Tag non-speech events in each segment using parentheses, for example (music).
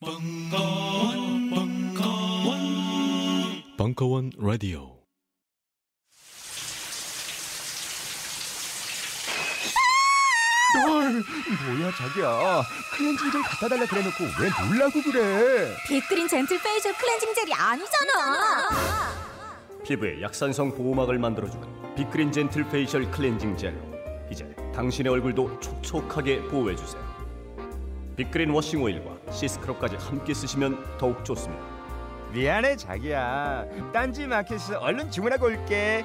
벙커원, 벙커원, 벙커원 라디오. 뭐야 자기야? 클렌징 젤 갖다 달라 그래놓고 왜 놀라고 그래? 빅그린 젠틀 페이셜 클렌징 젤이 아니잖아. 피부에 약산성 보호막을 만들어주는 빅그린 젠틀 페이셜 클렌징 젤로 이제 당신의 얼굴도 촉촉하게 보호해주세요. 빅그린 워싱 오일과 시스크럽까지 함께 쓰시면 더욱 좋습니다. 미안해 자기야. 딴지 마켓에서 얼른 주문하고 올게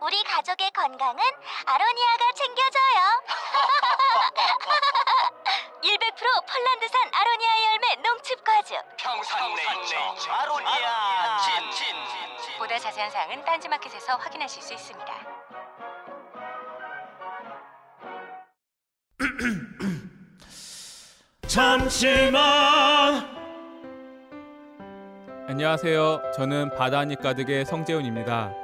우리 가족의 건강은 아로니아가 챙겨줘요. (laughs) 100% 폴란드산 아로니아 열매 농축 과즙. 평산네이처 아로니아 친 보다 자세한 사항은 딴지마켓에서 확인하실 수 있습니다. (clears throat) 잠시만. 안녕하세요. 저는 바다니 가득의 성재훈입니다.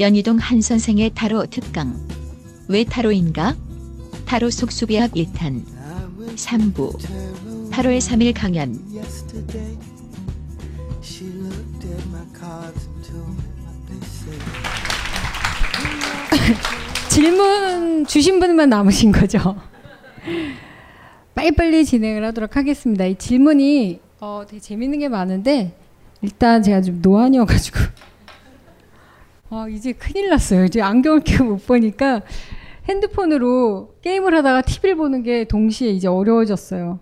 연희동 한 선생의 타로 특강. 왜 타로인가? 타로 속수비학 1탄 3부 타로의 3일 강연 (laughs) 질문 주신 분만 남으신 거죠? 빨리빨리 진행을 하도록 하겠습니다. 이 질문이 어, 되게 재밌는 게 많은데 일단 제가 좀 노안이어가지고 어, 이제 큰일 났어요. 이제 안경을 끼고 못 보니까 핸드폰으로 게임을 하다가 TV를 보는 게 동시에 이제 어려워졌어요.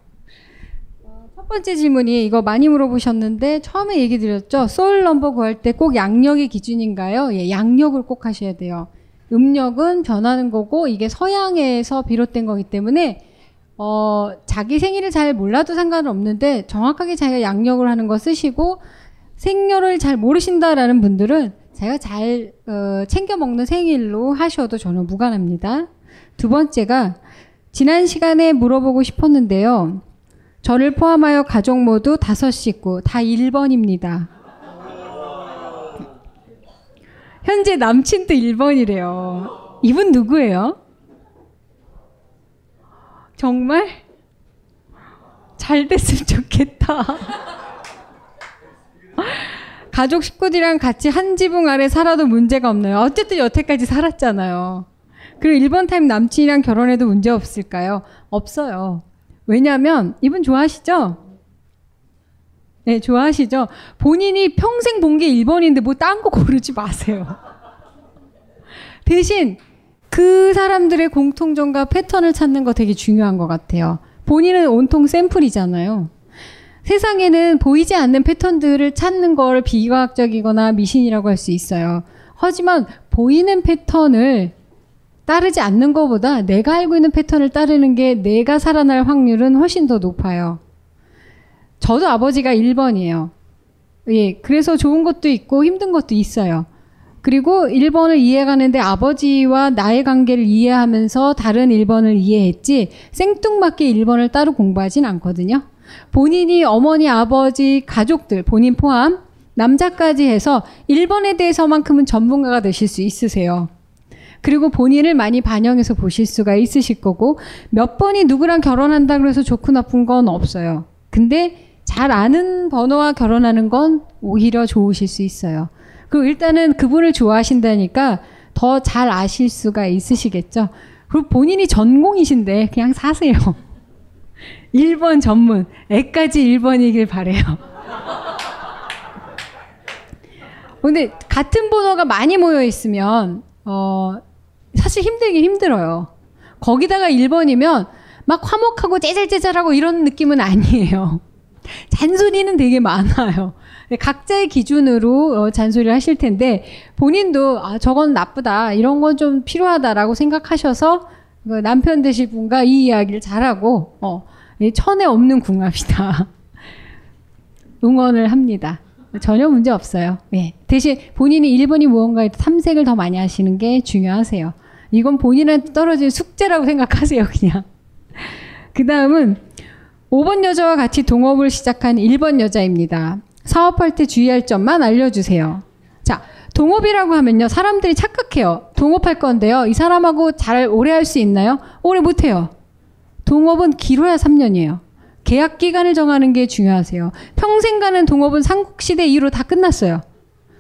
어, 첫 번째 질문이 이거 많이 물어보셨는데 처음에 얘기 드렸죠. 소울 넘버 구할 때 꼭 양력이 기준인가요? 예, 양력을 꼭 하셔야 돼요. 음력은 변하는 거고 이게 서양에서 비롯된 거기 때문에 어, 자기 생일을 잘 몰라도 상관은 없는데 정확하게 자기가 양력을 하는 거 쓰시고 생년을 잘 모르신다라는 분들은 제가 잘 어, 챙겨 먹는 생일로 하셔도 저는 무관합니다. 두 번째가 지난 시간에 물어보고 싶었는데요. 저를 포함하여 가족 모두 다섯 식구 다 1번입니다. 현재 남친도 1번이래요. 이분 누구예요? 정말 잘 됐으면 좋겠다. 가족 식구들이랑 같이 한 지붕 아래 살아도 문제가 없나요? 어쨌든 여태까지 살았잖아요. 그리고 1번 타임 남친이랑 결혼해도 문제 없을까요? 없어요. 왜냐면 이분 좋아하시죠? 네, 좋아하시죠? 본인이 평생 본 게 1번인데 뭐 딴 거 고르지 마세요. (laughs) 대신 그 사람들의 공통점과 패턴을 찾는 거 되게 중요한 것 같아요. 본인은 온통 샘플이잖아요. 세상에는 보이지 않는 패턴들을 찾는 걸 비과학적이거나 미신이라고 할 수 있어요. 하지만 보이는 패턴을 따르지 않는 것보다 내가 알고 있는 패턴을 따르는 게 내가 살아날 확률은 훨씬 더 높아요. 저도 아버지가 1번이에요. 예, 그래서 좋은 것도 있고 힘든 것도 있어요. 그리고 1번을 이해가는데 아버지와 나의 관계를 이해하면서 다른 1번을 이해했지 생뚱맞게 1번을 따로 공부하진 않거든요. 본인이 어머니, 아버지, 가족들, 본인 포함, 남자까지 해서 1번에 대해서만큼은 전문가가 되실 수 있으세요. 그리고 본인을 많이 반영해서 보실 수가 있으실 거고 몇 번이 누구랑 결혼한다 그래서 좋고 나쁜 건 없어요. 근데 잘 아는 번호와 결혼하는 건 오히려 좋으실 수 있어요. 그리고 일단은 그분을 좋아하신다니까 더 잘 아실 수가 있으시겠죠. 그리고 본인이 전공이신데 그냥 사세요. 1번 전문, 애까지 1번이길 바래요. (laughs) 근데 같은 번호가 많이 모여 있으면 어 사실 힘들긴 힘들어요. 거기다가 1번이면 막 화목하고 째잘째잘하고 이런 느낌은 아니에요. (laughs) 잔소리는 되게 많아요. 각자의 기준으로 어, 잔소리를 하실 텐데 본인도 아 저건 나쁘다 이런 건 좀 필요하다라고 생각하셔서 그 남편 되실 분과 이 이야기를 잘하고 어, 천에 없는 궁합이다 (laughs) 응원을 합니다. 전혀 문제 없어요. 예. 대신 본인이 1번이 무언가에 탐색을 더 많이 하시는 게 중요하세요. 이건 본인한테 떨어진 숙제라고 생각하세요, 그냥. (laughs) 그 다음은 5번 여자와 같이 동업을 시작한 1번 여자입니다. 사업할 때 주의할 점만 알려주세요. 자, 동업이라고 하면요. 사람들이 착각해요. 동업할 건데요. 이 사람하고 잘 오래 할 수 있나요? 오래 못해요. 동업은 길어야 3년이에요. 계약 기간을 정하는 게 중요하세요. 평생 가는 동업은 삼국시대 이후로 다 끝났어요.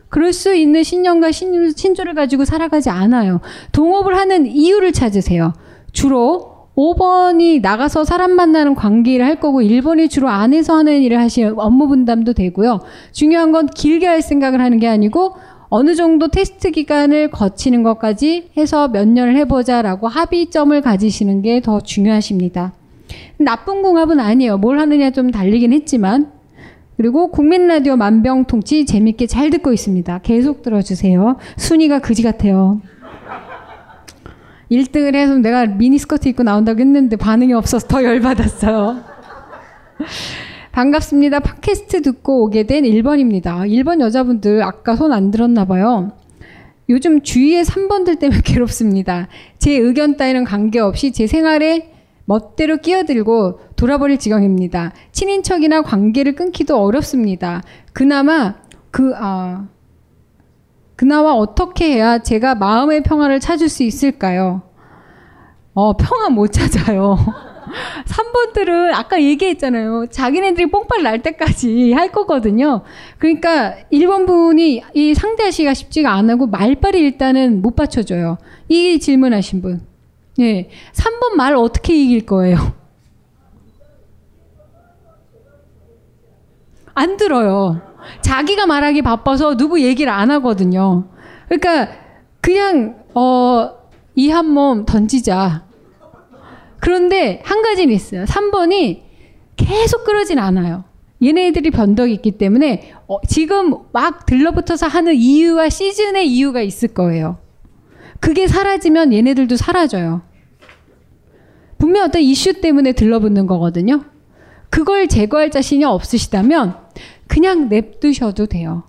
그럴 수 있는 신념과 신, 신조를 가지고 살아가지 않아요. 동업을 하는 이유를 찾으세요. 주로 5번이 나가서 사람 만나는 관계를 할 거고 1번이 주로 안에서 하는 일을 하시는 업무 분담도 되고요. 중요한 건 길게 할 생각을 하는 게 아니고 어느 정도 테스트 기간을 거치는 것까지 해서 몇 년을 해보자라고 합의점을 가지시는 게 더 중요하십니다. 나쁜 궁합은 아니에요. 뭘 하느냐 좀 달리긴 했지만. 그리고 국민 라디오 만병통치 재밌게 잘 듣고 있습니다. 계속 들어주세요. 순위가 그지 같아요. 1등을 해서 내가 미니스커트 입고 나온다고 했는데 반응이 없어서 더 열받았어요. 반갑습니다. 팟캐스트 듣고 오게 된 1번입니다. 1번 여자분들 아까 손 안 들었나 봐요. 요즘 주위에 3번들 때문에 (laughs) 괴롭습니다. 제 의견 따위는 관계없이 제 생활에 멋대로 끼어들고 돌아버릴 지경입니다. 친인척이나 관계를 끊기도 어렵습니다. 그나마 그, 아, 그나마 어떻게 해야 제가 마음의 평화를 찾을 수 있을까요? 어, 평화 못 찾아요. (laughs) 3번들은 아까 얘기했잖아요. 자기네들이 뽕빨 날 때까지 (laughs) 할 거거든요. 그러니까 1번 분이 이 상대하시기가 쉽지가 않고 말빨이 일단은 못 받쳐줘요. 이 질문하신 분. 예. 3번 말 어떻게 이길 거예요? 안 들어요. 자기가 말하기 바빠서 누구 얘기를 안 하거든요. 그러니까 그냥 어, 이 한 몸 던지자. 그런데 한 가지는 있어요. 3번이 계속 그러진 않아요. 얘네들이 변덕이 있기 때문에 어, 지금 막 들러붙어서 하는 이유와 시즌의 이유가 있을 거예요. 그게 사라지면 얘네들도 사라져요. 분명 어떤 이슈 때문에 들러붙는 거거든요. 그걸 제거할 자신이 없으시다면 그냥 냅두셔도 돼요.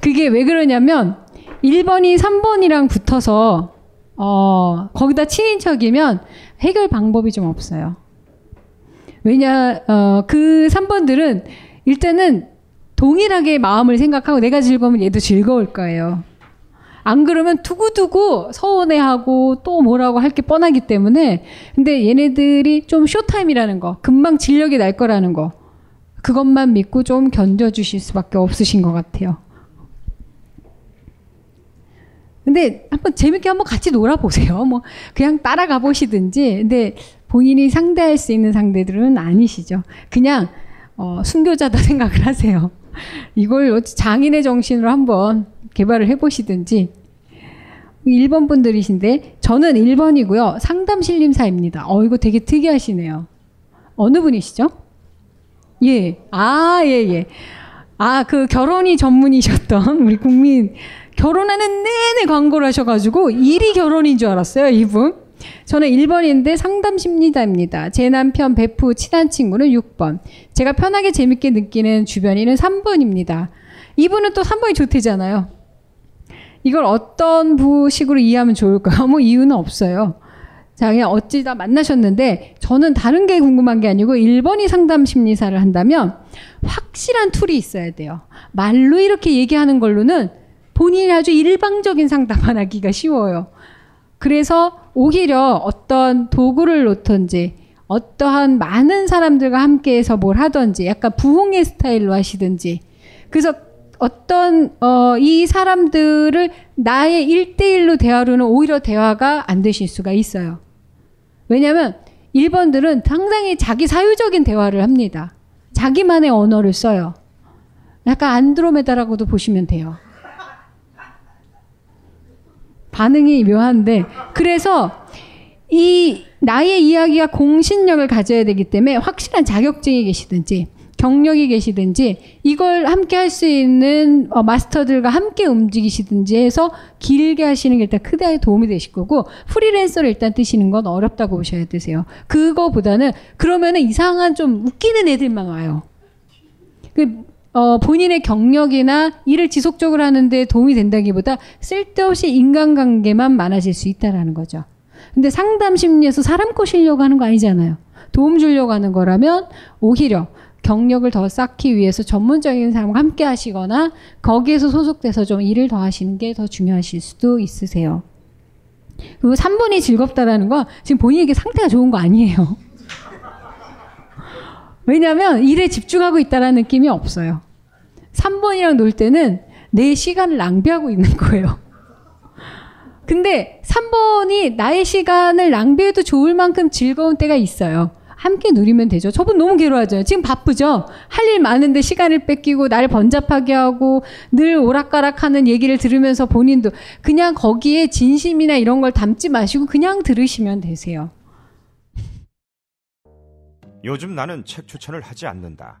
그게 왜 그러냐면 1번이 3번이랑 붙어서 어, 거기다 친인척이면 해결 방법이 좀 없어요. 왜냐, 어, 그 3번들은 일단은 동일하게 마음을 생각하고 내가 즐거우면 얘도 즐거울 거예요. 안 그러면 두고두고 서운해하고 또 뭐라고 할 게 뻔하기 때문에 근데 얘네들이 좀 쇼타임이라는 거 금방 진력이 날 거라는 거 그것만 믿고 좀 견뎌주실 수밖에 없으신 것 같아요. 근데 한번 재밌게 한번 같이 놀아보세요. (laughs) 뭐 그냥 따라가 보시든지. 근데 본인이 상대할 수 있는 상대들은 아니시죠. 그냥 어, 순교자다 (laughs) 생각을 하세요. 이걸 장인의 정신으로 한번 개발을 해보시든지. 1번 분들이신데 저는 1번이고요. 상담 신림사입니다. 어 이거 되게 특이하시네요. 어느 분이시죠? 예. 아, 예, 예. 아, 그 결혼이 전문이셨던 우리 국민 결혼하는 내내 광고를 하셔가지고 일이 결혼인 줄 알았어요, 이분. 저는 1번인데 상담 심리자입니다. 제 남편 베프 친한 친구는 6번. 제가 편하게 재밌게 느끼는 주변인은 3번입니다. 이분은 또 3번이 좋대잖아요. 이걸 어떤 방식으로 이해하면 좋을까요? 아무 이유는 없어요. 자, 그냥 어쩌다 만나셨는데 저는 다른 게 궁금한 게 아니고 1번이 상담 심리사를 한다면 확실한 tool이 있어야 돼요. 말로 이렇게 얘기하는 걸로는 본인이 아주 일방적인 상담만 하기가 쉬워요. 그래서 오히려 어떤 도구를 놓던지 어떠한 많은 사람들과 함께해서 뭘 하던지 약간 부흥의 스타일로 하시든지 그래서 어떤 어, 이 사람들을 나의 일대일로 대화로는 오히려 대화가 안 되실 수가 있어요. 왜냐하면 1번들은 상당히 자기 사유적인 대화를 합니다. 자기만의 언어를 써요. 약간 안드로메다라고도 보시면 돼요. 반응이 묘한데 그래서 이 나의 이야기가 공신력을 가져야 되기 때문에 확실한 자격증이 계시든지 경력이 계시든지 이걸 함께 할 수 있는 어, 마스터들과 함께 움직이시든지 해서 길게 하시는 게 일단 크게 도움이 되실 거고 프리랜서를 일단 뜨시는 건 어렵다고 보셔야 되세요. 그거보다는 그러면은 이상한 좀 웃기는 애들만 와요. 그 어, 본인의 경력이나 일을 지속적으로 하는데 도움이 된다기보다 쓸데없이 인간관계만 많아질 수 있다라는 거죠. 근데 상담 심리에서 사람 꼬시려고 하는 거 아니잖아요. 도움 주려고 하는 거라면 오히려 경력을 더 쌓기 위해서 전문적인 사람과 함께 하시거나 거기에서 소속돼서 좀 일을 더 하시는 게 더 중요하실 수도 있으세요. 그리고 3번이 즐겁다라는 건 지금 본인에게 상태가 좋은 거 아니에요. (laughs) 왜냐하면 일에 집중하고 있다라는 느낌이 없어요. 3번이랑 놀 때는 내 시간을 낭비하고 있는 거예요. 근데 3번이 나의 시간을 낭비해도 좋을 만큼 즐거운 때가 있어요. 함께 누리면 되죠. 저분 너무 괴로워하죠. 지금 바쁘죠? 할 일 많은데 시간을 뺏기고 나를 번잡하게 하고 늘 오락가락하는 얘기를 들으면서 본인도 그냥 거기에 진심이나 이런 걸 담지 마시고 그냥 들으시면 되세요. 요즘 나는 책 추천을 하지 않는다.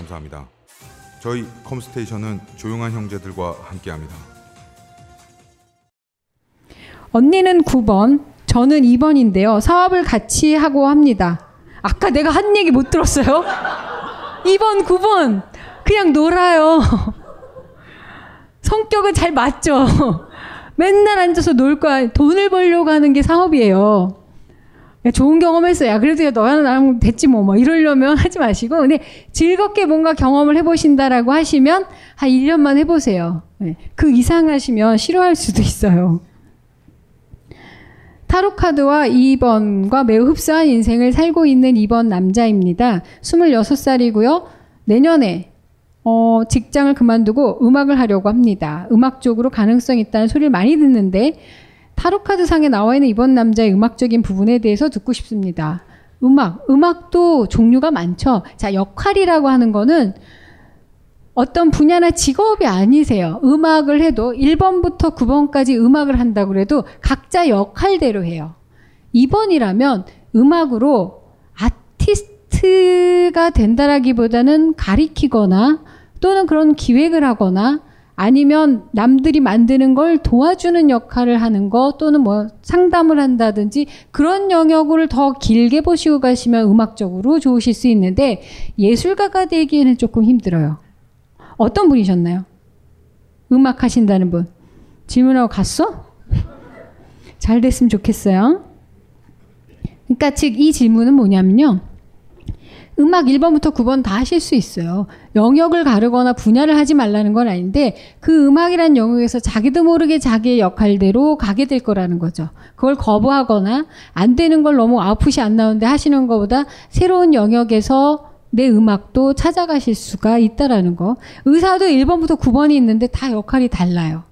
감사합니다. 저희 컴스테이션은 조용한 형제들과 함께합니다. 언니는 9번, 저는 2번인데요. 사업을 같이 하고 합니다. 아까 내가 한 얘기 못 들었어요? 2번, 9번. 그냥 놀아요. 성격은 잘 맞죠? 맨날 앉아서 놀 거야. 돈을 벌려고 하는 게 사업이에요. 좋은 경험했어요. 야, 그래도 너랑 나랑 됐지 뭐, 뭐, 이러려면 하지 마시고. 근데 즐겁게 뭔가 경험을 해보신다라고 하시면 한 1년만 해보세요. 네. 그 이상 하시면 싫어할 수도 있어요. 타로카드와 2번과 매우 흡사한 인생을 살고 있는 2번 남자입니다. 26살이고요. 내년에 어, 직장을 그만두고 음악을 하려고 합니다. 음악 쪽으로 가능성 있다는 소리를 많이 듣는데 타로카드 상에 나와 있는 이번 남자의 음악적인 부분에 대해서 듣고 싶습니다. 음악, 음악도 종류가 많죠. 자, 역할이라고 하는 거는 어떤 분야나 직업이 아니세요. 음악을 해도 1번부터 9번까지 음악을 한다고 해도 각자 역할대로 해요. 2번이라면 음악으로 아티스트가 된다라기보다는 가리키거나 또는 그런 기획을 하거나 아니면 남들이 만드는 걸 도와주는 역할을 하는 거 또는 뭐 상담을 한다든지 그런 영역을 더 길게 보시고 가시면 음악적으로 좋으실 수 있는데 예술가가 되기에는 조금 힘들어요. 어떤 분이셨나요? 음악 하신다는 분. 질문하고 갔어? 잘 됐으면 좋겠어요. 그러니까 즉 이 질문은 뭐냐면요. 음악 1번부터 9번 다 하실 수 있어요. 영역을 가르거나 분야를 하지 말라는 건 아닌데 그 음악이란 영역에서 자기도 모르게 자기의 역할대로 가게 될 거라는 거죠. 그걸 거부하거나 안 되는 걸 너무 아웃풋이 안 나오는데 하시는 것보다 새로운 영역에서 내 음악도 찾아가실 수가 있다라는 거. 의사도 1번부터 9번이 있는데 다 역할이 달라요.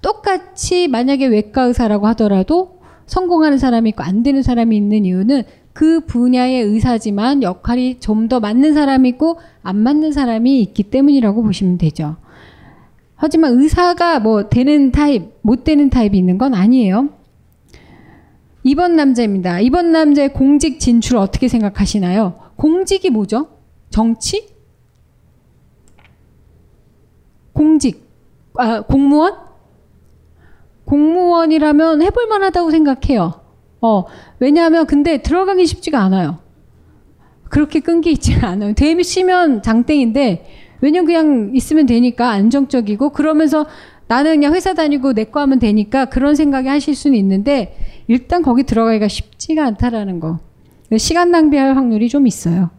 똑같이 만약에 외과 의사라고 하더라도 성공하는 사람이 있고 안 되는 사람이 있는 이유는 그 분야의 의사지만 역할이 좀 더 맞는 사람이 있고 안 맞는 사람이 있기 때문이라고 보시면 되죠. 하지만 의사가 뭐 되는 타입, 못 되는 타입이 있는 건 아니에요. 이번 남자입니다. 이번 남자의 공직 진출 어떻게 생각하시나요? 공직이 뭐죠? 정치? 공직, 아, 공무원? 공무원이라면 해볼 만하다고 생각해요. 어, 왜냐하면 근데 들어가기 쉽지가 않아요. 그렇게 끈기 있지 않아요. 되시면 장땡인데, 왜냐면 그냥 있으면 되니까 안정적이고, 그러면서 나는 그냥 회사 다니고 내 거 하면 되니까 그런 생각이 하실 수는 있는데, 일단 거기 들어가기가 쉽지가 않다라는 거. 시간 낭비할 확률이 좀 있어요.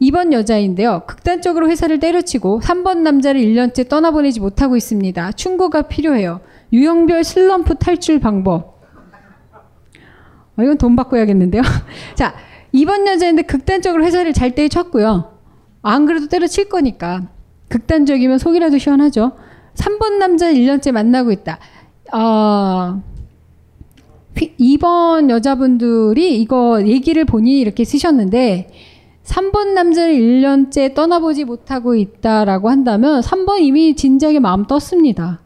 2번 여자인데요. 극단적으로 회사를 때려치고 3번 남자를 1년째 떠나보내지 못하고 있습니다. 충고가 필요해요. 유형별 슬럼프 탈출 방법. 어, 이건 돈 받고 해야겠는데요. (laughs) 자, 2번 여자인데 극단적으로 회사를 잘 때려쳤고요. 안 그래도 때려칠 거니까. 극단적이면 속이라도 시원하죠. 3번 남자 1년째 만나고 있다. 어, 2번 여자분들이 이거 얘기를 본인이 이렇게 쓰셨는데 3번 남자를 1년째 떠나보지 못하고 있다라고 한다면 3번 이미 진작에 마음 떴습니다.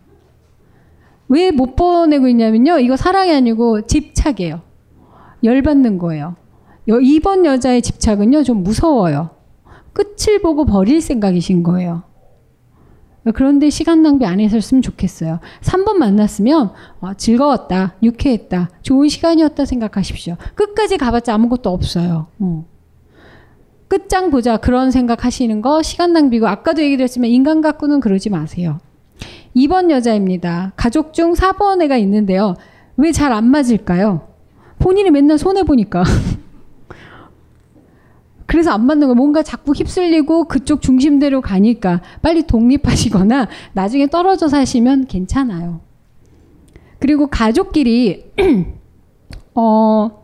왜 못 보내고 있냐면요. 이거 사랑이 아니고 집착이에요. 열받는 거예요. 2번 여자의 집착은요. 좀 무서워요. 끝을 보고 버릴 생각이신 거예요. 그런데 시간 낭비 안 했었으면 좋겠어요. 3번 만났으면 어, 즐거웠다, 유쾌했다, 좋은 시간이었다 생각하십시오. 끝까지 가봤자 아무것도 없어요. 어. 끝장 보자 그런 생각하시는 거 시간 낭비고 아까도 얘기드렸지만 인간 갖고는 그러지 마세요. 2번 여자입니다. 가족 중 4번 애가 있는데요. 왜 잘 안 맞을까요? 본인이 맨날 손해 보니까. (laughs) 그래서 안 맞는 거 뭔가 자꾸 휩쓸리고 그쪽 중심대로 가니까 빨리 독립하시거나 나중에 떨어져 사시면 괜찮아요. 그리고 가족끼리 (clears throat) 어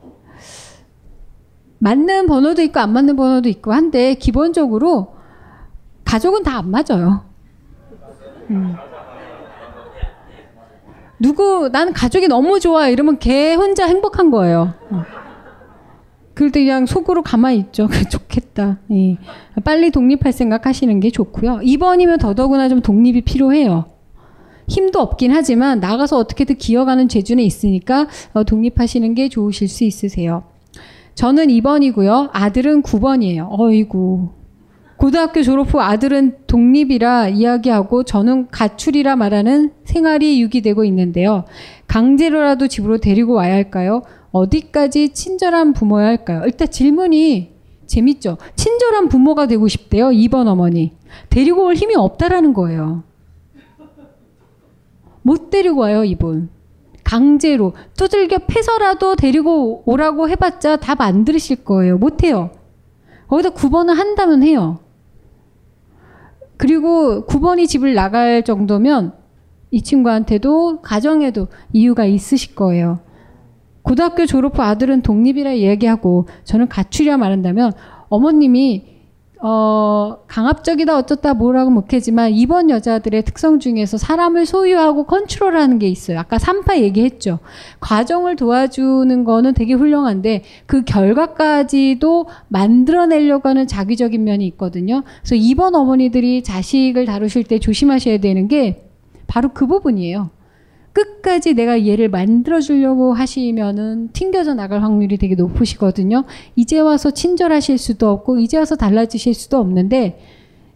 맞는 번호도 있고 안 맞는 번호도 있고 한데 기본적으로 가족은 다 안 맞아요. 음. 누구 나는 가족이 너무 좋아 이러면 걔 혼자 행복한 거예요. 어. 그럴 때 그냥 속으로 가만히 있죠. 좋겠다. 예. 빨리 독립할 생각 하시는 게 좋고요. 2번이면 더더구나 좀 독립이 필요해요. 힘도 없긴 하지만 나가서 어떻게든 기어가는 재주는 있으니까 어, 독립하시는 게 좋으실 수 있으세요. 저는 2번이고요. 아들은 9번이에요. 어이구. 고등학교 졸업 후 아들은 독립이라 이야기하고 저는 가출이라 말하는 생활이 유기되고 있는데요. 강제로라도 집으로 데리고 와야 할까요? 어디까지 친절한 부모야 할까요? 일단 질문이 재밌죠. 친절한 부모가 되고 싶대요. 2번 어머니. 데리고 올 힘이 없다라는 거예요. 못 데리고 와요, 이분. 강제로 두들겨 패서라도 데리고 오라고 해봤자 답 안 들으실 거예요. 못해요. 거기다 9번은 한다면 해요. 그리고 9번이 집을 나갈 정도면 이 친구한테도 가정에도 이유가 있으실 거예요. 고등학교 졸업 후 아들은 독립이라 이야기하고 저는 가출이라 말한다면 어머님이 어, 강압적이다 어쩌다 뭐라고 못하지만 이번 여자들의 특성 중에서 사람을 소유하고 컨트롤하는 게 있어요. 아까 3파 얘기했죠. 과정을 도와주는 거는 되게 훌륭한데 그 결과까지도 만들어내려고 하는 자기적인 면이 있거든요. 그래서 이번 어머니들이 자식을 다루실 때 조심하셔야 되는 게 바로 그 부분이에요. 끝까지 내가 얘를 만들어주려고 하시면은 튕겨져 나갈 확률이 되게 높으시거든요. 이제 와서 친절하실 수도 없고, 이제 와서 달라지실 수도 없는데,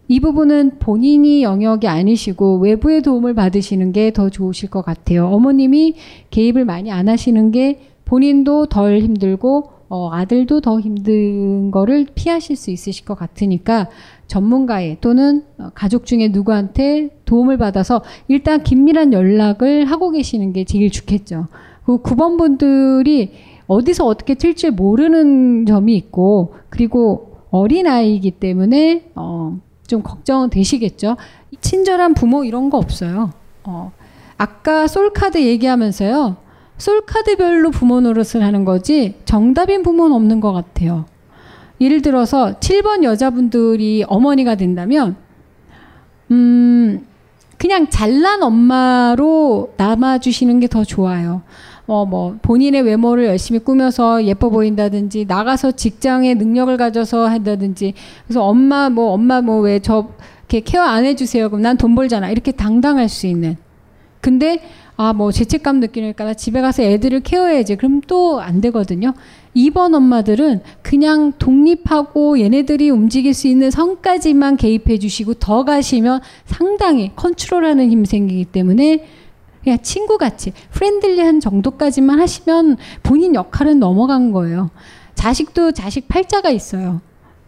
이 부분은 본인이 영역이 아니시고 외부의 도움을 받으시는 게 더 좋으실 것 같아요. 어머님이 개입을 많이 안 하시는 게 본인도 덜 힘들고 어, 아들도 더 힘든 거를 피하실 수 있으실 것 같으니까 전문가의 또는 가족 중에 누구한테 도움을 받아서 일단 긴밀한 연락을 하고 계시는 게 제일 좋겠죠. 그 9번 분들이 어디서 어떻게 튈지 모르는 점이 있고 그리고 어린아이이기 때문에 어, 좀 걱정은 되시겠죠. 친절한 부모 이런 거 없어요. 어, 아까 솔카드 얘기하면서요. 솔카드별로 부모 노릇을 하는 거지 정답인 부모는 없는 것 같아요. 예를 들어서 7번 여자분들이 어머니가 된다면, 음, 그냥 잘난 엄마로 남아주시는 게 더 좋아요. 어, 뭐, 본인의 외모를 열심히 꾸며서 예뻐 보인다든지, 나가서 직장에 능력을 가져서 한다든지, 그래서 엄마, 뭐, 엄마 뭐, 왜 저, 이렇게 케어 안 해주세요. 그럼 난 돈 벌잖아. 이렇게 당당할 수 있는. 근데, 아, 뭐, 죄책감 느끼니까 나 집에 가서 애들을 케어해야지. 그럼 또 안 되거든요. 2번 엄마들은 그냥 독립하고 얘네들이 움직일 수 있는 선까지만 개입해 주시고 더 가시면 상당히 컨트롤하는 힘이 생기기 때문에 그냥 친구같이 friendly한 정도까지만 하시면 본인 역할은 넘어간 거예요. 자식도 자식 팔자가 있어요.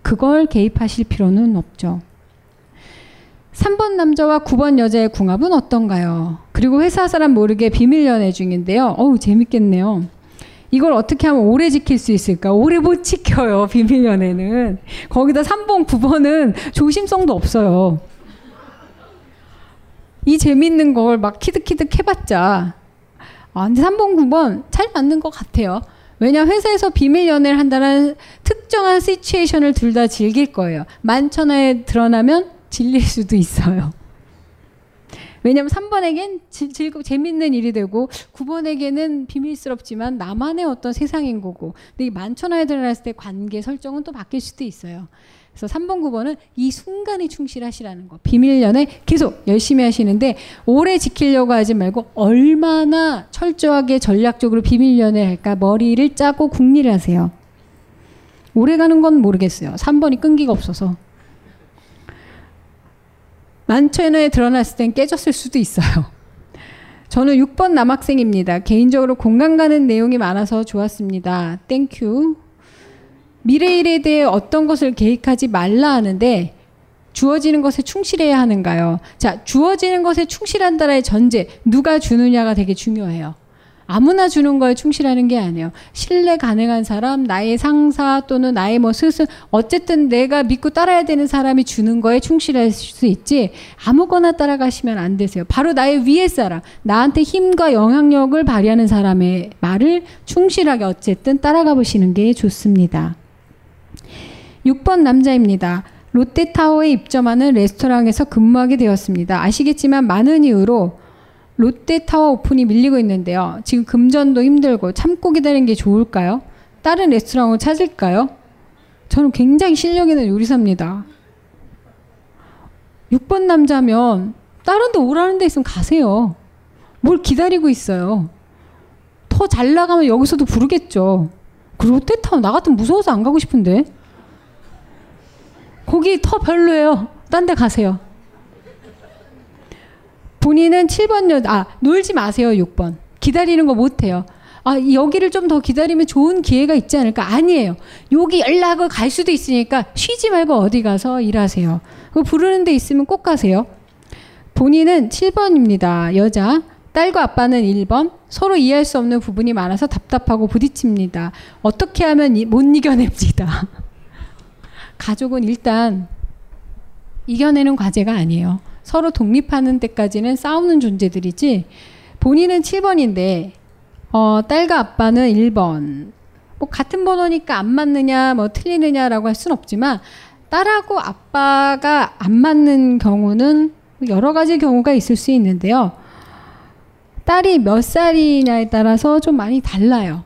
그걸 개입하실 필요는 없죠. 3번 남자와 9번 여자의 궁합은 어떤가요? 그리고 회사 사람 모르게 비밀 연애 중인데요. 어우, 재밌겠네요. 이걸 어떻게 하면 오래 지킬 수 있을까? 오래 못 지켜요, (laughs) 비밀 연애는. 거기다 3번, 9번은 조심성도 없어요. 이 재밌는 걸 막 키득키득 해봤자. 아, 근데 3번, 9번 잘 맞는 것 같아요. 왜냐 회사에서 비밀 연애를 한다는 특정한 시츄에이션을 둘 다 즐길 거예요. 만천하에 드러나면 질릴 수도 있어요. 왜냐면 3번에겐 즐겁 재밌는 일이 되고 9번에게는 비밀스럽지만 나만의 어떤 세상인 거고. 근데 이 만천하에 드러났을 때 관계 설정은 또 바뀔 수도 있어요. 그래서 3번, 9번은 이 순간에 충실하시라는 거. 비밀 연애 계속 열심히 하시는데 오래 지키려고 하지 말고 얼마나 철저하게 전략적으로 비밀 연애 할까 머리를 짜고 궁리를 하세요. 오래 가는 건 모르겠어요. 3번이 끈기가 없어서. 만천하에 드러났을 땐 깨졌을 수도 있어요. 저는 6번 남학생입니다. 개인적으로 공감 가는 내용이 많아서 좋았습니다. Thank you. 미래 일에 대해 어떤 것을 계획하지 말라 하는데 주어지는 것에 충실해야 하는가요? 자, 주어지는 것에 충실한다라의 전제, 누가 주느냐가 되게 중요해요. 아무나 주는 거에 충실하는 게 아니에요. 신뢰 가능한 사람, 나의 상사 또는 나의 뭐 스승, 어쨌든 내가 믿고 따라야 되는 사람이 주는 거에 충실할 수 있지, 아무거나 따라가시면 안 되세요. 바로 나의 위에 사람, 나한테 힘과 영향력을 발휘하는 사람의 말을 충실하게 어쨌든 따라가 보시는 게 좋습니다. 6번 남자입니다. 롯데타워에 입점하는 레스토랑에서 근무하게 되었습니다. 아시겠지만 많은 이유로 롯데타워 오픈이 밀리고 있는데요. 지금 금전도 힘들고 참고 기다리는 게 좋을까요? 다른 레스토랑을 찾을까요? 저는 굉장히 실력 있는 요리사입니다. 6번 남자면 다른 데 오라는 데 있으면 가세요. 뭘 기다리고 있어요. 더 잘 나가면 여기서도 부르겠죠. 그 롯데타워 나 같으면 무서워서 안 가고 싶은데. 거기 더 별로예요. 딴 데 가세요. 본인은 7번 여, 아, 놀지 마세요, 6번. 기다리는 거 못해요. 아, 여기를 좀 더 기다리면 좋은 기회가 있지 않을까? 아니에요. 여기 연락을 갈 수도 있으니까 쉬지 말고 어디 가서 일하세요. 그 부르는 데 있으면 꼭 가세요. 본인은 7번입니다. 여자. 딸과 아빠는 1번. 서로 이해할 수 없는 부분이 많아서 답답하고 부딪힙니다. 어떻게 하면 이, 못 이겨냅니다. (laughs) 가족은 일단 이겨내는 과제가 아니에요. 서로 독립하는 때까지는 싸우는 존재들이지 본인은 7번인데 어, 딸과 아빠는 1번. 뭐 같은 번호니까 안 맞느냐 뭐 틀리느냐라고 할 수는 없지만 딸하고 아빠가 안 맞는 경우는 여러 가지 경우가 있을 수 있는데요. 딸이 몇 살이냐에 따라서 좀 많이 달라요.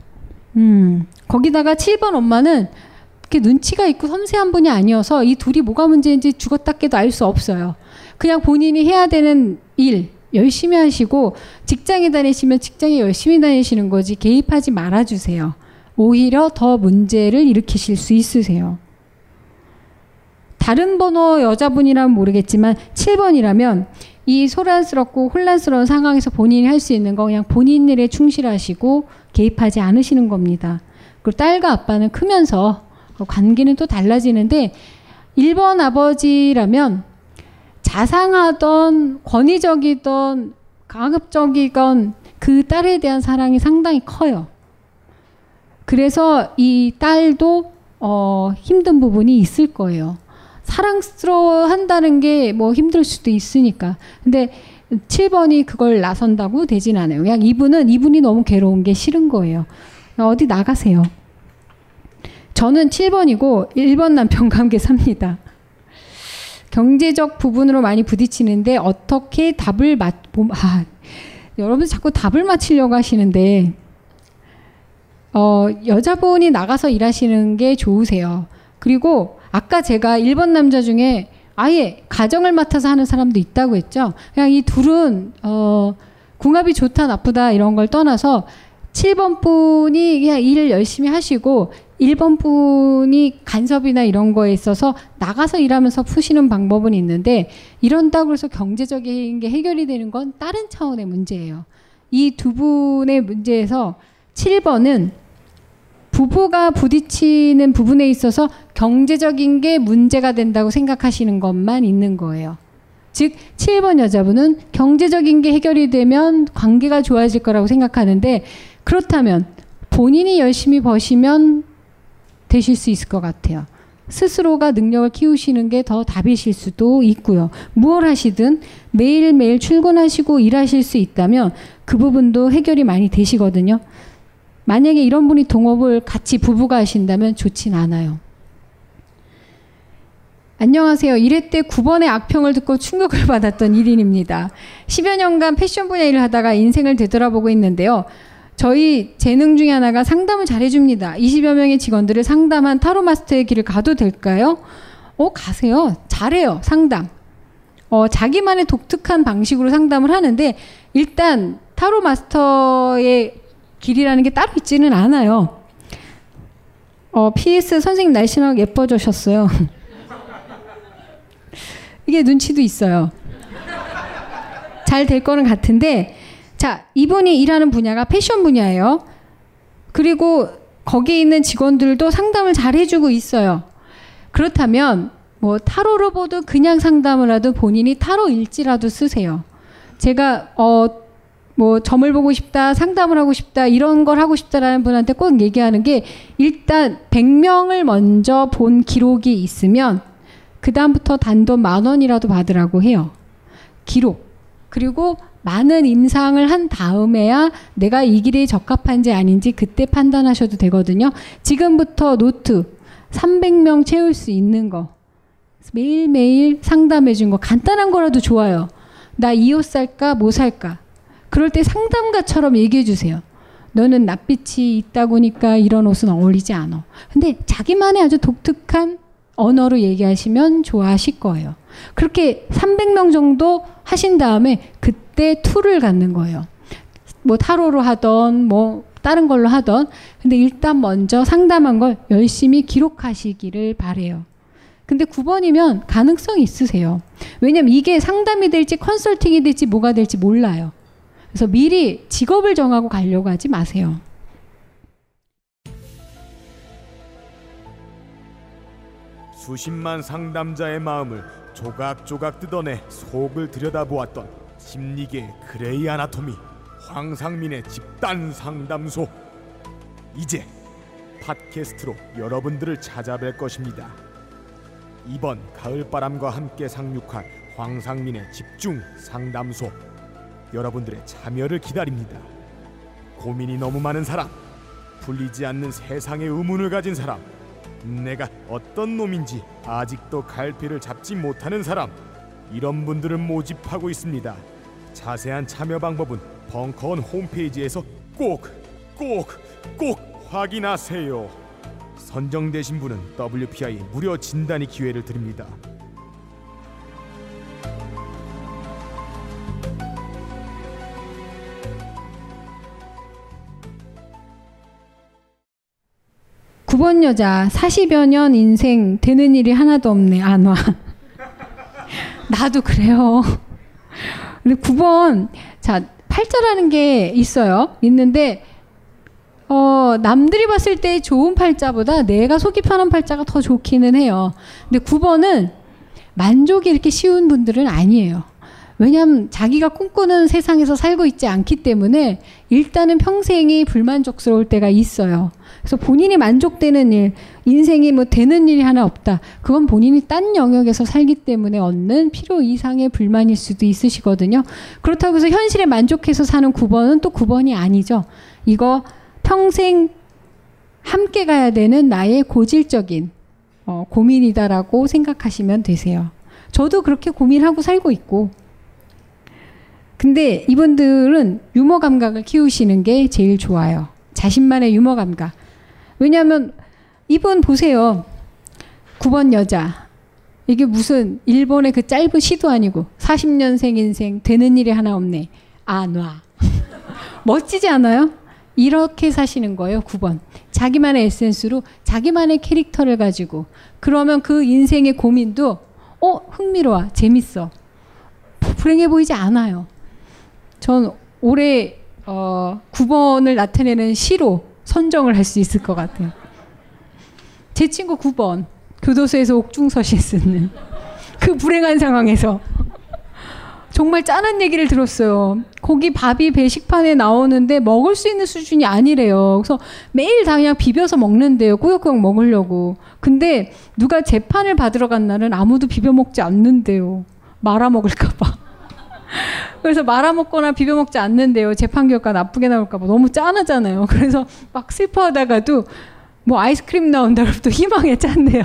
음, 거기다가 7번 엄마는 이렇게 눈치가 있고 섬세한 분이 아니어서 이 둘이 뭐가 문제인지 죽었다 깨도 알 수 없어요. 그냥 본인이 해야 되는 일 열심히 하시고 직장에 다니시면 직장에 열심히 다니시는 거지 개입하지 말아주세요. 오히려 더 문제를 일으키실 수 있으세요. 다른 번호 여자분이라면 모르겠지만 7번이라면 이 소란스럽고 혼란스러운 상황에서 본인이 할 수 있는 거 그냥 본인 일에 충실하시고 개입하지 않으시는 겁니다. 그리고 딸과 아빠는 크면서 관계는 또 달라지는데 1번 아버지라면 자상하던 권위적이던 가급적이건 그 딸에 대한 사랑이 상당히 커요. 그래서 이 딸도 어, 힘든 부분이 있을 거예요. 사랑스러워 한다는 게 뭐 힘들 수도 있으니까. 근데 7번이 그걸 나선다고 되진 않아요. 그냥 이분은 이분이 너무 괴로운 게 싫은 거예요. 어디 나가세요. 저는 7번이고 1번 남편 관계 삽니다. 경제적 부분으로 많이 부딪히는데 어떻게 답을 맞, 아, 여러분 자꾸 답을 맞히려고 하시는데, 어, 여자분이 나가서 일하시는 게 좋으세요. 그리고 아까 제가 1번 남자 중에 아예 가정을 맡아서 하는 사람도 있다고 했죠. 그냥 이 둘은, 어, 궁합이 좋다, 나쁘다 이런 걸 떠나서 7번 분이 그냥 일을 열심히 하시고 1번 분이 간섭이나 이런 거에 있어서 나가서 일하면서 푸시는 방법은 있는데 이런다고 해서 경제적인 게 해결이 되는 건 다른 차원의 문제예요. 이 두 분의 문제에서 7번은 부부가 부딪히는 부분에 있어서 경제적인 게 문제가 된다고 생각하시는 것만 있는 거예요. 즉 7번 여자분은 경제적인 게 해결이 되면 관계가 좋아질 거라고 생각하는데 그렇다면 본인이 열심히 버시면 되실 수 있을 것 같아요. 스스로가 능력을 키우시는 게 더 답이실 수도 있고요. 무엇 하시든 매일매일 출근하시고 일하실 수 있다면 그 부분도 해결이 많이 되시거든요. 만약에 이런 분이 동업을 같이 부부가 하신다면 좋진 않아요. 안녕하세요. 1회 때 9번의 악평을 듣고 충격을 (laughs) 받았던 1인입니다. 10여 년간 패션 분야 일을 하다가 인생을 되돌아보고 있는데요. 저희 재능 중에 하나가 상담을 잘 해줍니다. 20여 명의 직원들을 상담한 타로 마스터의 길을 가도 될까요? 어, 가세요. 잘해요. 상담. 어, 자기만의 독특한 방식으로 상담을 하는데, 일단 타로 마스터의 길이라는 게 따로 있지는 않아요. 어, PS 선생님 날씬하고 예뻐지셨어요. (laughs) 이게 눈치도 있어요. 잘 될 거는 같은데, 자, 이분이 일하는 분야가 패션 분야예요. 그리고 거기에 있는 직원들도 상담을 잘 해주고 있어요. 그렇다면 뭐 타로로 보도 그냥 상담을 하도 본인이 타로 일지라도 쓰세요. 제가 어 뭐 점을 보고 싶다, 상담을 하고 싶다, 이런 걸 하고 싶다라는 분한테 꼭 얘기하는 게 일단 100명을 먼저 본 기록이 있으면 그다음부터 단돈 만 원이라도 받으라고 해요. 기록. 그리고 많은 임상을 한 다음에야 내가 이 길이 적합한지 아닌지 그때 판단하셔도 되거든요. 지금부터 노트 300명 채울 수 있는 거 매일매일 상담해 준 거 간단한 거라도 좋아요. 나 이 옷 살까 뭐 살까 그럴 때 상담가처럼 얘기해 주세요. 너는 낯빛이 있다 보니까 이런 옷은 어울리지 않아. 근데 자기만의 아주 독특한 언어로 얘기하시면 좋아하실 거예요. 그렇게 300명 정도 하신 다음에 그 때 tool을 갖는 거예요. 뭐 타로로 하던 뭐 다른 걸로 하던 근데 일단 먼저 상담한 걸 열심히 기록하시기를 바래요. 근데 9번이면 가능성이 있으세요. 왜냐면 이게 상담이 될지 컨설팅이 될지 뭐가 될지 몰라요. 그래서 미리 직업을 정하고 가려고 하지 마세요. 수십만 상담자의 마음을 조각조각 뜯어내 속을 들여다보았던 심리계 그레이 아나토미 황상민의 집단 상담소 이제 팟캐스트로 여러분들을 찾아뵐 것입니다. 이번 가을바람과 함께 상륙한 황상민의 집중 상담소 여러분들의 참여를 기다립니다. 고민이 너무 많은 사람, 풀리지 않는 세상의 의문을 가진 사람, 내가 어떤 놈인지 아직도 갈피를 잡지 못하는 사람, 이런 분들을 모집하고 있습니다. 자세한 참여 방법은 벙커원 홈페이지에서 꼭, 꼭, 꼭 확인하세요. 선정되신 분은 WPI 무료 진단이 기회를 드립니다. 구번 여자 40여 년 인생 되는 일이 하나도 없네 안 와. (laughs) 나도 그래요. 근데 9번 자 팔자라는 게 있어요. 있는데 어, 남들이 봤을 때 좋은 팔자보다 내가 속이 편한 팔자가 더 좋기는 해요. 근데 9번은 만족이 이렇게 쉬운 분들은 아니에요. 왜냐하면 자기가 꿈꾸는 세상에서 살고 있지 않기 때문에 일단은 평생이 불만족스러울 때가 있어요. 그래서 본인이 만족되는 일, 인생이 뭐 되는 일이 하나 없다. 그건 본인이 딴 영역에서 살기 때문에 얻는 필요 이상의 불만일 수도 있으시거든요. 그렇다고 해서 현실에 만족해서 사는 9번은 또 9번이 아니죠. 이거 평생 함께 가야 되는 나의 고질적인 어, 고민이다라고 생각하시면 되세요. 저도 그렇게 고민하고 살고 있고. 근데 이분들은 유머 감각을 키우시는 게 제일 좋아요. 자신만의 유머 감각. 왜냐하면 이분 보세요. 9번 여자. 이게 무슨 일본의 그 짧은 시도 아니고 40년생 인생 되는 일이 하나 없네. 안 와. (laughs) 멋지지 않아요? 이렇게 사시는 거예요. 9번. 자기만의 에센스로 자기만의 캐릭터를 가지고 그러면 그 인생의 고민도 어 흥미로워 재밌어 불행해 보이지 않아요. 전 올해 어, 9번을 나타내는 시로 선정을 할 수 있을 것 같아요. 제 친구 9번 교도소에서 옥중서실 쓰는 (laughs) 그 불행한 상황에서 정말 짠한 얘기를 들었어요. 거기 밥이 배식판에 나오는데 먹을 수 있는 수준이 아니래요. 그래서 매일 다 그냥 비벼서 먹는데요. 꾸역꾸역 먹으려고. 근데 누가 재판을 받으러 간 날은 아무도 비벼 먹지 않는데요. 말아 먹을까봐. (laughs) 그래서 말아 먹거나 비벼 먹지 않는데요. 재판 결과 나쁘게 나올까봐 너무 짠하잖아요. 그래서 막 슬퍼하다가도 뭐 아이스크림 나온다 그러면 또 희망에 짠네요.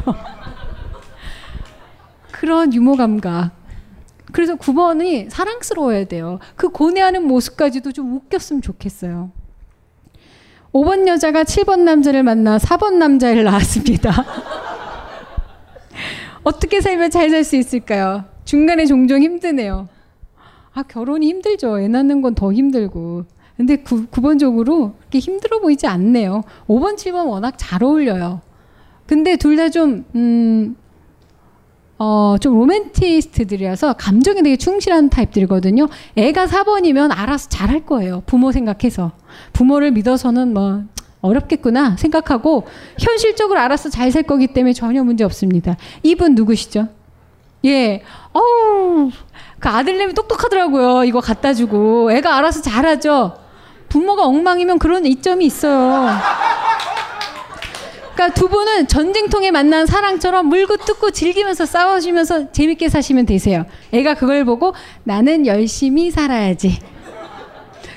그런 유머 감각. 그래서 9번이 사랑스러워야 돼요. 그 고뇌하는 모습까지도 좀 웃겼으면 좋겠어요. 5번 여자가 7번 남자를 만나 4번 남자를 낳았습니다. (laughs) 어떻게 살면 잘 살 수 있을까요? 중간에 종종 힘드네요. 아, 결혼이 힘들죠. 애 낳는 건 더 힘들고. 근데 객, 객관적으로 그렇게 힘들어 보이지 않네요. 5번, 7번 워낙 잘 어울려요. 근데 둘 다 좀, 음, 어, 좀 로맨티스트들이라서 감정에 되게 충실한 타입들이거든요. 애가 4번이면 알아서 잘할 거예요. 부모 생각해서. 부모를 믿어서는 뭐, 어렵겠구나 생각하고 현실적으로 알아서 잘 살 거기 때문에 전혀 문제 없습니다. 이분 누구시죠? 예. 어우, 그 아들내미 똑똑하더라고요. 이거 갖다 주고. 애가 알아서 잘하죠. 부모가 엉망이면 그런 이점이 있어요. 그러니까 두 분은 전쟁통에 만난 사랑처럼 물고 뜯고 즐기면서 싸워주면서 재밌게 사시면 되세요. 애가 그걸 보고 나는 열심히 살아야지.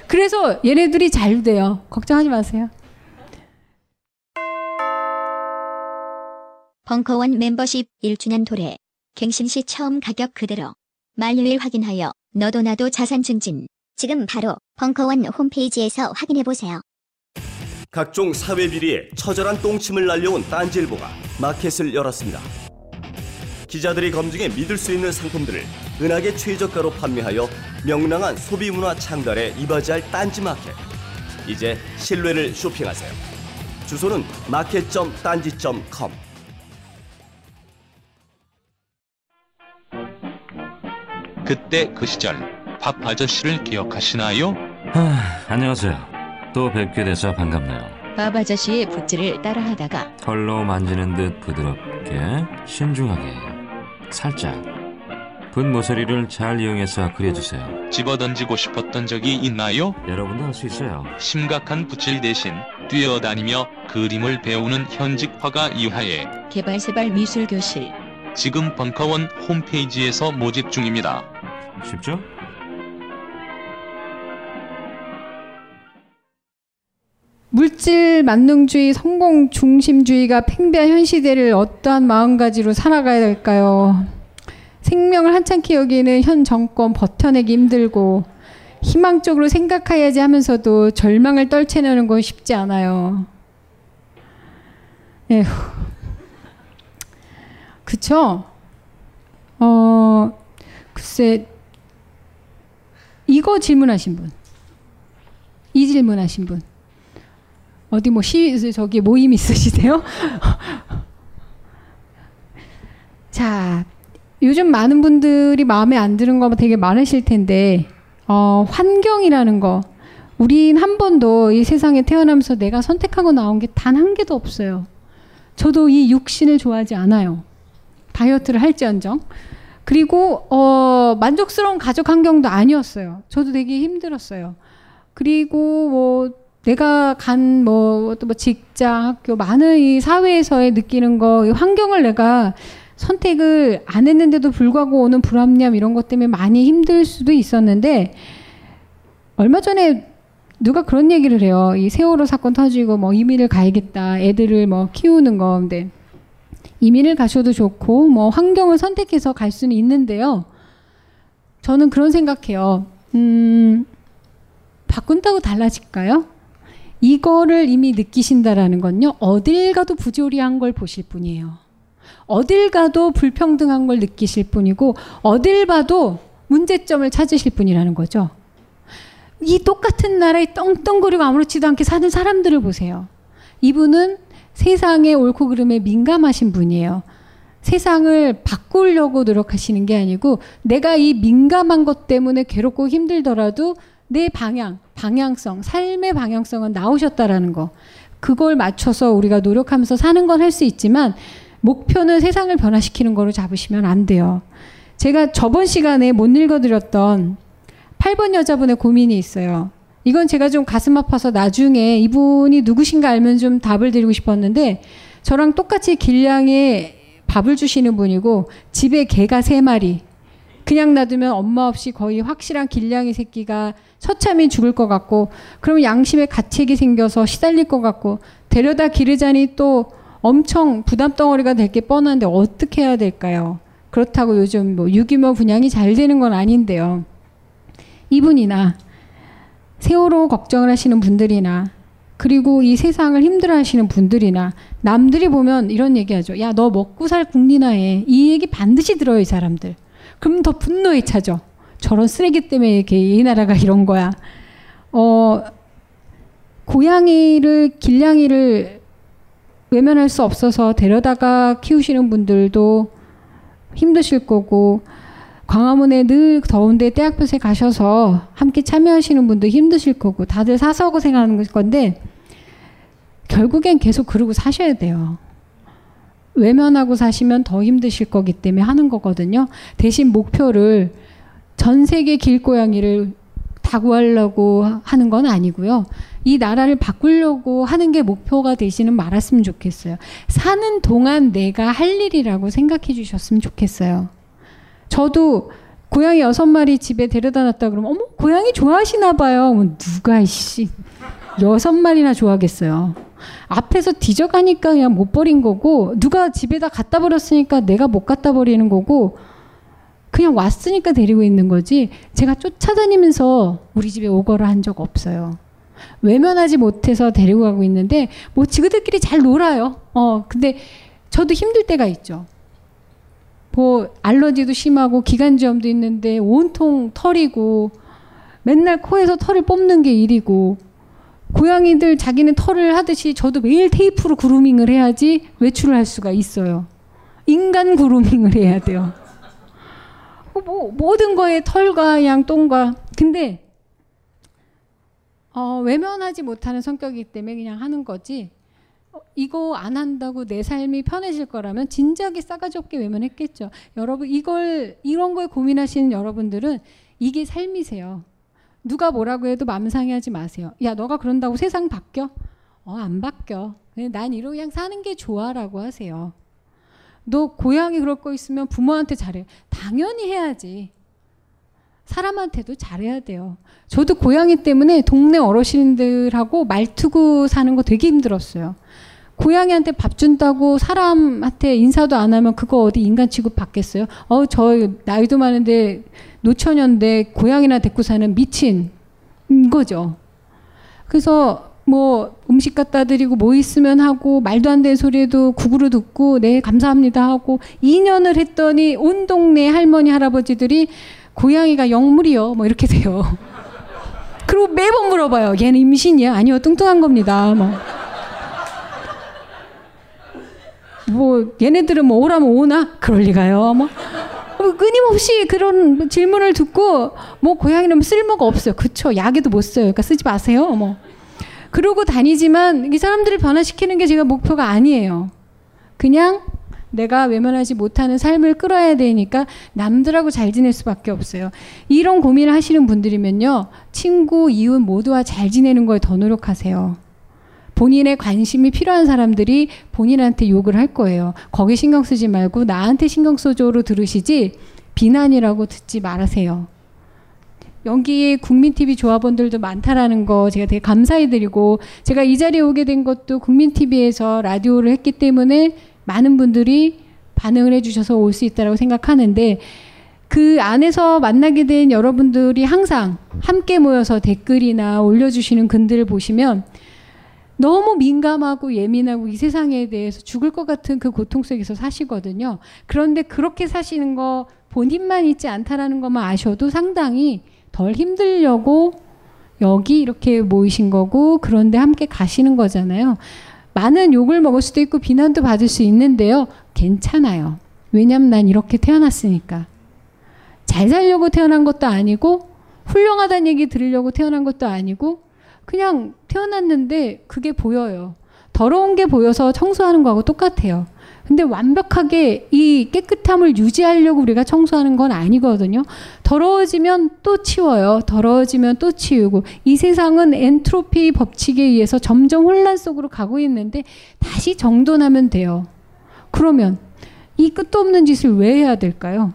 그래서 얘네들이 잘 돼요. 걱정하지 마세요. 벙커원 멤버십 1주년 도래. 갱신 시 처음 가격 그대로. 만료일 확인하여 너도 나도 자산 증진. 지금 바로 벙커원 홈페이지에서 확인해 보세요. 각종 사회 비리에 처절한 똥침을 날려온 딴지일보가 마켓을 열었습니다. 기자들이 검증해 믿을 수 있는 상품들을 은하계 최저가로 판매하여 명랑한 소비 문화 창달에 이바지할 딴지 마켓. 이제 신뢰를 쇼핑하세요. 주소는 마켓.딴지.com. 그때 그 시절 밥 아저씨를 기억하시나요? 아, 안녕하세요. 또 뵙게 돼서 반갑네요. 밥 아저씨의 붓질을 따라하다가 털로 만지는 듯 부드럽게 신중하게 살짝 붓 모서리를 잘 이용해서 그려주세요. 집어던지고 싶었던 적이 있나요? 여러분도 할 수 있어요. 심각한 붓질 대신 뛰어다니며 그림을 배우는 현직 화가 이하에 개발세발 미술교실 지금 벙커원 홈페이지에서 모집 중입니다. 쉽죠? 물질 만능주의, 성공 중심주의가 팽배한 현 시대를 어떠한 마음가지로 살아가야 될까요? 생명을 한참히 여기는 현 정권 버텨내기 힘들고 희망적으로 생각해야지 하면서도 절망을 떨쳐내는 건 쉽지 않아요. 에휴. 그쵸? 어, 글쎄, 이거 질문하신 분. 이 질문하신 분. 어디 뭐 시, 저기 모임 있으시세요? 자, 요즘 많은 분들이 마음에 안 드는 거 되게 많으실 텐데, 어, 환경이라는 거. 우린 한 번도 이 세상에 태어나면서 내가 선택하고 나온 게 단 한 개도 없어요. 저도 이 육신을 좋아하지 않아요. 다이어트를 할지언정. 그리고 어, 만족스러운 가족 환경도 아니었어요. 저도 되게 힘들었어요. 그리고 뭐 내가 간 뭐 또 뭐 직장, 학교 많은 이 사회에서의 느끼는 거, 이 환경을 내가 선택을 안 했는데도 불구하고 오는 불합리함 이런 것 때문에 많이 힘들 수도 있었는데 얼마 전에 누가 그런 얘기를 해요. 이 세월호 사건 터지고 뭐 이민을 가야겠다. 애들을 뭐 키우는 거. 근데 이민을 가셔도 좋고 뭐 환경을 선택해서 갈 수는 있는데요. 저는 그런 생각해요. 음, 바꾼다고 달라질까요? 이거를 이미 느끼신다라는 건요. 어딜 가도 부조리한 걸 보실 뿐이에요. 어딜 가도 불평등한 걸 느끼실 뿐이고 어딜 봐도 문제점을 찾으실 뿐이라는 거죠. 이 똑같은 나라에 떵떵거리고 아무렇지도 않게 사는 사람들을 보세요. 이분은 세상의 옳고 그름에 민감하신 분이에요. 세상을 바꾸려고 노력하시는 게 아니고 내가 이 민감한 것 때문에 괴롭고 힘들더라도 내 방향, 방향성, 삶의 방향성은 나오셨다라는 거. 그걸 맞춰서 우리가 노력하면서 사는 건 할 수 있지만 목표는 세상을 변화시키는 거로 잡으시면 안 돼요. 제가 저번 시간에 못 읽어드렸던 8번 여자분의 고민이 있어요. 이건 제가 좀 가슴 아파서 나중에 이분이 누구신가 알면 좀 답을 드리고 싶었는데 저랑 똑같이 길냥에 밥을 주시는 분이고 집에 개가 세 마리 그냥 놔두면 엄마 없이 거의 확실한 길냥이 새끼가 처참히 죽을 것 같고 그러면 양심에 가책이 생겨서 시달릴 것 같고 데려다 기르자니 또 엄청 부담 덩어리가 될 게 뻔한데 어떻게 해야 될까요? 그렇다고 요즘 뭐 유기묘 분양이 잘 되는 건 아닌데요. 이분이나 세월호 걱정을 하시는 분들이나 그리고 이 세상을 힘들어 하시는 분들이나 남들이 보면 이런 얘기하죠. 야, 너 먹고 살 국리나 해. 이 얘기 반드시 들어요, 이 사람들. 그럼 더 분노에 차죠. 저런 쓰레기 때문에 이렇게 이 나라가 (laughs) 이런 거야. 어, 고양이를, 길냥이를 외면할 수 없어서 데려다가 키우시는 분들도 힘드실 거고, 광화문에 늘 더운데 떼학볕에 가셔서 함께 참여하시는 분도 힘드실 거고 다들 사서 고생하는 건데 결국엔 계속 그러고 사셔야 돼요. 외면하고 사시면 더 힘드실 거기 때문에 하는 거거든요. 대신 목표를 전 세계 길고양이를 다 구하려고 하는 건 아니고요. 이 나라를 바꾸려고 하는 게 목표가 되시는 말았으면 좋겠어요. 사는 동안 내가 할 일이라고 생각해 주셨으면 좋겠어요. 저도 고양이 여섯 마리 집에 데려다 놨다 그러면 어머 고양이 좋아하시나 봐요. 뭐 누가 씨 여섯 마리나 좋아하겠어요. 앞에서 뒤져가니까 그냥 못 버린 거고 누가 집에다 갖다 버렸으니까 내가 못 갖다 버리는 거고 그냥 왔으니까 데리고 있는 거지 제가 쫓아다니면서 우리 집에 오거라 한 적 없어요. 외면하지 못해서 데리고 가고 있는데 뭐 지그들끼리 잘 놀아요. 어 근데 저도 힘들 때가 있죠. 뭐 알러지도 심하고 기관지염도 있는데 온통 털이고 맨날 코에서 털을 뽑는 게 일이고 고양이들 자기는 털을 하듯이 저도 매일 테이프로 그루밍을 해야지 외출을 할 수가 있어요. 인간 그루밍을 해야 돼요. 뭐 모든 거에 털과 양 똥과 근데 어, 외면하지 못하는 성격이기 때문에 그냥 하는 거지. 어, 이거 안 한다고 내 삶이 편해질 거라면 진작에 싸가지 없게 외면했겠죠. 여러분 이걸 이런 거에 고민하시는 여러분들은 이게 삶이세요. 누가 뭐라고 해도 맘 상해하지 마세요. 야 너가 그런다고 세상 바뀌어? 어 안 바뀌어. 난 이러고 그냥 사는 게 좋아라고 하세요. 너 고양이 그럴 거 있으면 부모한테 잘해. 당연히 해야지. 사람한테도 잘해야 돼요. 저도 고양이 때문에 동네 어르신들하고 말투고 사는 거 되게 힘들었어요. 고양이한테 밥 준다고 사람한테 인사도 안 하면 그거 어디 인간 취급 받겠어요? 어, 저 나이도 많은데 노처녀인데 고양이나 데리고 사는 미친 거죠. 그래서 뭐 음식 갖다 드리고 뭐 있으면 하고 말도 안 되는 소리에도 구구로 듣고 네 감사합니다 하고 2년을 했더니 온 동네 할머니 할아버지들이 고양이가 영물이요. 뭐 이렇게 돼요. (laughs) 그리고 매번 물어봐요. 얘는 임신이야? 아니요, 뚱뚱한 겁니다. 뭐. 뭐 얘네들은 뭐 오라면 오나? 그럴 리가요. 뭐. 뭐 끊임없이 그런 질문을 듣고 뭐 고양이는 쓸모가 없어요. 그쵸? 약에도 못 써요. 그러니까 쓰지 마세요. 뭐. 그러고 다니지만 이 사람들을 변화시키는 게 제가 목표가 아니에요. 그냥 내가 외면하지 못하는 삶을 끌어야 되니까 남들하고 잘 지낼 수밖에 없어요. 이런 고민을 하시는 분들이면요. 친구, 이웃 모두와 잘 지내는 거에 더 노력하세요. 본인의 관심이 필요한 사람들이 본인한테 욕을 할 거예요. 거기 신경 쓰지 말고 나한테 신경 써줘로 들으시지 비난이라고 듣지 말으세요. 여기에 국민TV 조합원들도 많다라는 거 제가 되게 감사해드리고 제가 이 자리에 오게 된 것도 국민TV에서 라디오를 했기 때문에 많은 분들이 반응을 해주셔서 올 수 있다고 생각하는데 그 안에서 만나게 된 여러분들이 항상 함께 모여서 댓글이나 올려주시는 글들을 보시면 너무 민감하고 예민하고 이 세상에 대해서 죽을 것 같은 그 고통 속에서 사시거든요. 그런데 그렇게 사시는 거 본인만 있지 않다라는 것만 아셔도 상당히 덜 힘들려고 여기 이렇게 모이신 거고 그런데 함께 가시는 거잖아요. 많은 욕을 먹을 수도 있고 비난도 받을 수 있는데요. 괜찮아요. 왜냐면 난 이렇게 태어났으니까. 잘 살려고 태어난 것도 아니고 훌륭하다는 얘기 들으려고 태어난 것도 아니고 그냥 태어났는데 그게 보여요. 더러운 게 보여서 청소하는 거하고 똑같아요. 근데 완벽하게 이 깨끗함을 유지하려고 우리가 청소하는 건 아니거든요. 더러워지면 또 치워요. 더러워지면 또 치우고. 이 세상은 엔트로피 법칙에 의해서 점점 혼란 속으로 가고 있는데 다시 정돈하면 돼요. 그러면 이 끝도 없는 짓을 왜 해야 될까요?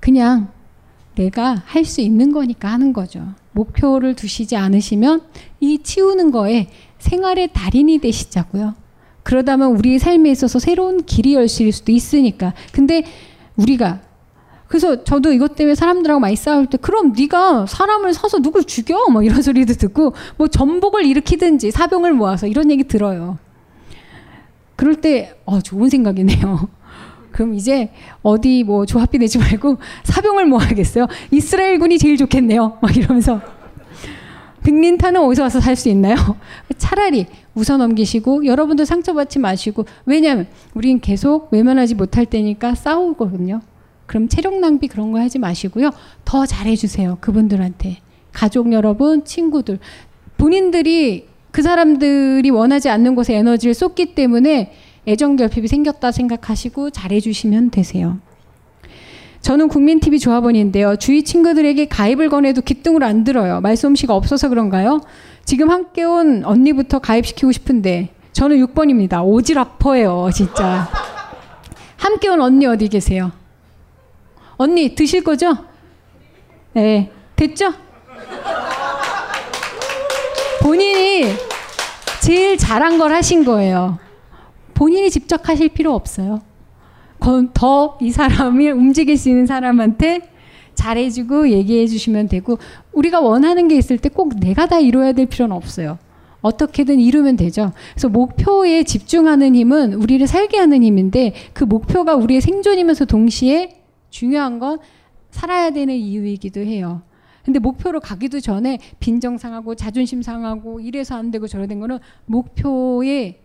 그냥 내가 할 수 있는 거니까 하는 거죠. 목표를 두시지 않으시면 이 치우는 거에 생활의 달인이 되시자고요. 그러다면 우리의 삶에 있어서 새로운 길이 열릴 수도 있으니까. 근데 우리가 그래서 저도 이것 때문에 사람들하고 많이 싸울 때 그럼 네가 사람을 사서 누굴 죽여? 뭐 이런 소리도 듣고 뭐 전복을 일으키든지 사병을 모아서 이런 얘기 들어요. 그럴 때 어, 좋은 생각이네요. 그럼 이제 어디 뭐 조합비 내지 말고 (laughs) 사병을 모아야겠어요. 이스라엘 군이 제일 좋겠네요. 막 이러면서 빅린타는 어디서 와서 살 수 있나요? (laughs) 차라리 웃어 넘기시고 여러분도 상처받지 마시고 왜냐하면 우린 계속 외면하지 못할 때니까 싸우거든요. 그럼 체력 낭비 그런 거 하지 마시고요. 더 잘해주세요. 그분들한테. 가족 여러분, 친구들. 본인들이 그 사람들이 원하지 않는 곳에 에너지를 쏟기 때문에 애정 결핍이 생겼다 생각하시고 잘해주시면 되세요. 저는 국민TV 조합원인데요. 주위 친구들에게 가입을 권해도 기등으로 안 들어요. 말솜씨가 없어서 그런가요? 지금 함께 온 언니부터 가입시키고 싶은데 저는 6번입니다. 오지라퍼예요, 진짜. 함께 온 언니 어디 계세요? 언니 드실 거죠? 네. 됐죠? 본인이 제일 잘한 걸 하신 거예요. 본인이 직접 하실 필요 없어요. 더 이 사람을 움직일 수 있는 사람한테 잘해주고 얘기해 주시면 되고 우리가 원하는 게 있을 때 꼭 내가 다 이뤄야 될 필요는 없어요. 어떻게든 이루면 되죠. 그래서 목표에 집중하는 힘은 우리를 살게 하는 힘인데 그 목표가 우리의 생존이면서 동시에 중요한 건 살아야 되는 이유이기도 해요. 근데 목표로 가기도 전에 빈정 상하고 자존심 상하고 이래서 안 되고 저래 된 거는 목표의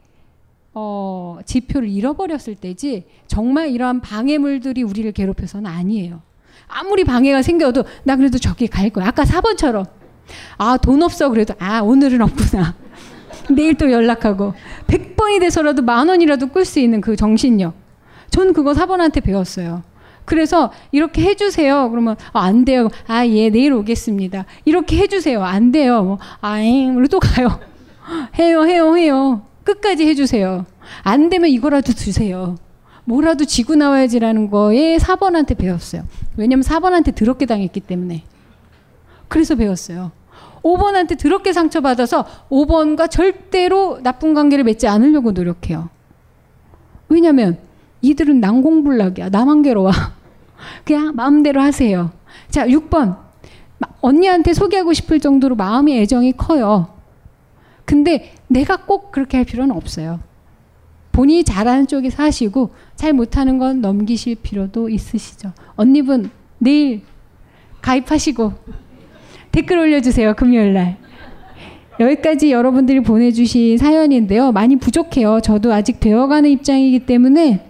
어, 지표를 잃어버렸을 때지 정말 이러한 방해물들이 우리를 괴롭혀서는 아니에요. 아무리 방해가 생겨도 나 그래도 저기 갈 거야. 아까 4번처럼 아, 돈 없어. 그래도, 아, 오늘은 없구나. (laughs) 내일 또 연락하고. 100번이 돼서라도 만 원이라도 끌 수 있는 그 정신력. 전 그거 사번한테 배웠어요. 그래서 이렇게 해주세요. 그러면 아, 안 돼요. 아, 예, 내일 오겠습니다. 이렇게 해주세요. 안 돼요. 뭐, 아잉, 우리 또 가요. (laughs) 해요, 해요, 해요. 끝까지 해주세요. 안 되면 이거라도 주세요. 뭐라도 지고 나와야지라는 거에 4번한테 배웠어요. 왜냐면 4번한테 더럽게 당했기 때문에. 그래서 배웠어요. 5번한테 더럽게 상처받아서 5번과 절대로 나쁜 관계를 맺지 않으려고 노력해요. 왜냐면 이들은 난공불락이야. 나만 괴로워. (laughs) 그냥 마음대로 하세요. 자, 6번. 언니한테 소개하고 싶을 정도로 마음의 애정이 커요. 근데 내가 꼭 그렇게 할 필요는 없어요. 본인이 잘하는 쪽에 사시고 잘 못하는 건 넘기실 필요도 있으시죠. 언니분 내일 가입하시고 댓글 올려주세요. 금요일 날. 여기까지 여러분들이 보내주신 사연인데요. 많이 부족해요. 저도 아직 배워가는 입장이기 때문에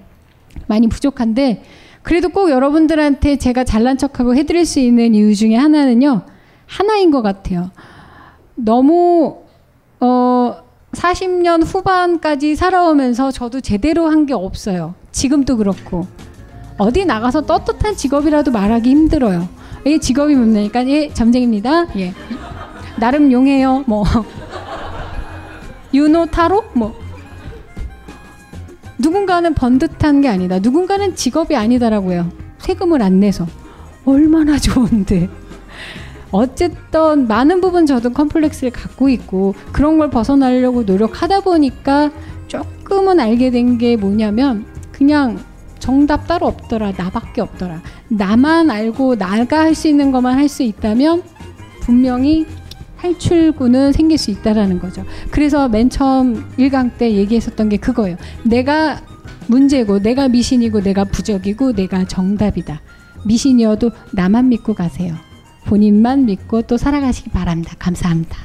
많이 부족한데 그래도 꼭 여러분들한테 제가 잘난 척하고 해드릴 수 있는 이유 중에 하나는요. 하나인 것 같아요. 너무 어 40년 후반까지 살아오면서 저도 제대로 한 게 없어요. 지금도 그렇고 어디 나가서 떳떳한 직업이라도 말하기 힘들어요. 예, 직업이 뭡니까? 예, 점쟁입니다. 예. 나름 용해요. 뭐. 유노 타로? 뭐. 누군가는 번듯한 게 아니다. 누군가는 직업이 아니다라고요. 세금을 안 내서. 얼마나 좋은데. 어쨌든 많은 부분 저도 컴플렉스를 갖고 있고 그런 걸 벗어나려고 노력하다 보니까 조금은 알게 된 게 뭐냐면 그냥 정답 따로 없더라. 나밖에 없더라. 나만 알고 나가 할 수 있는 것만 할 수 있다면 분명히 탈출구는 생길 수 있다라는 거죠. 그래서 맨 처음 1강 때 얘기했었던 게 그거예요. 내가 문제고, 내가 미신이고, 내가 부적이고, 내가 정답이다. 미신이어도 나만 믿고 가세요. 본인만 믿고 또 살아가시기 바랍니다. 감사합니다.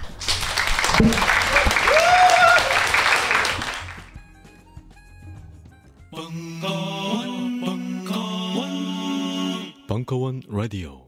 벙커원 라디오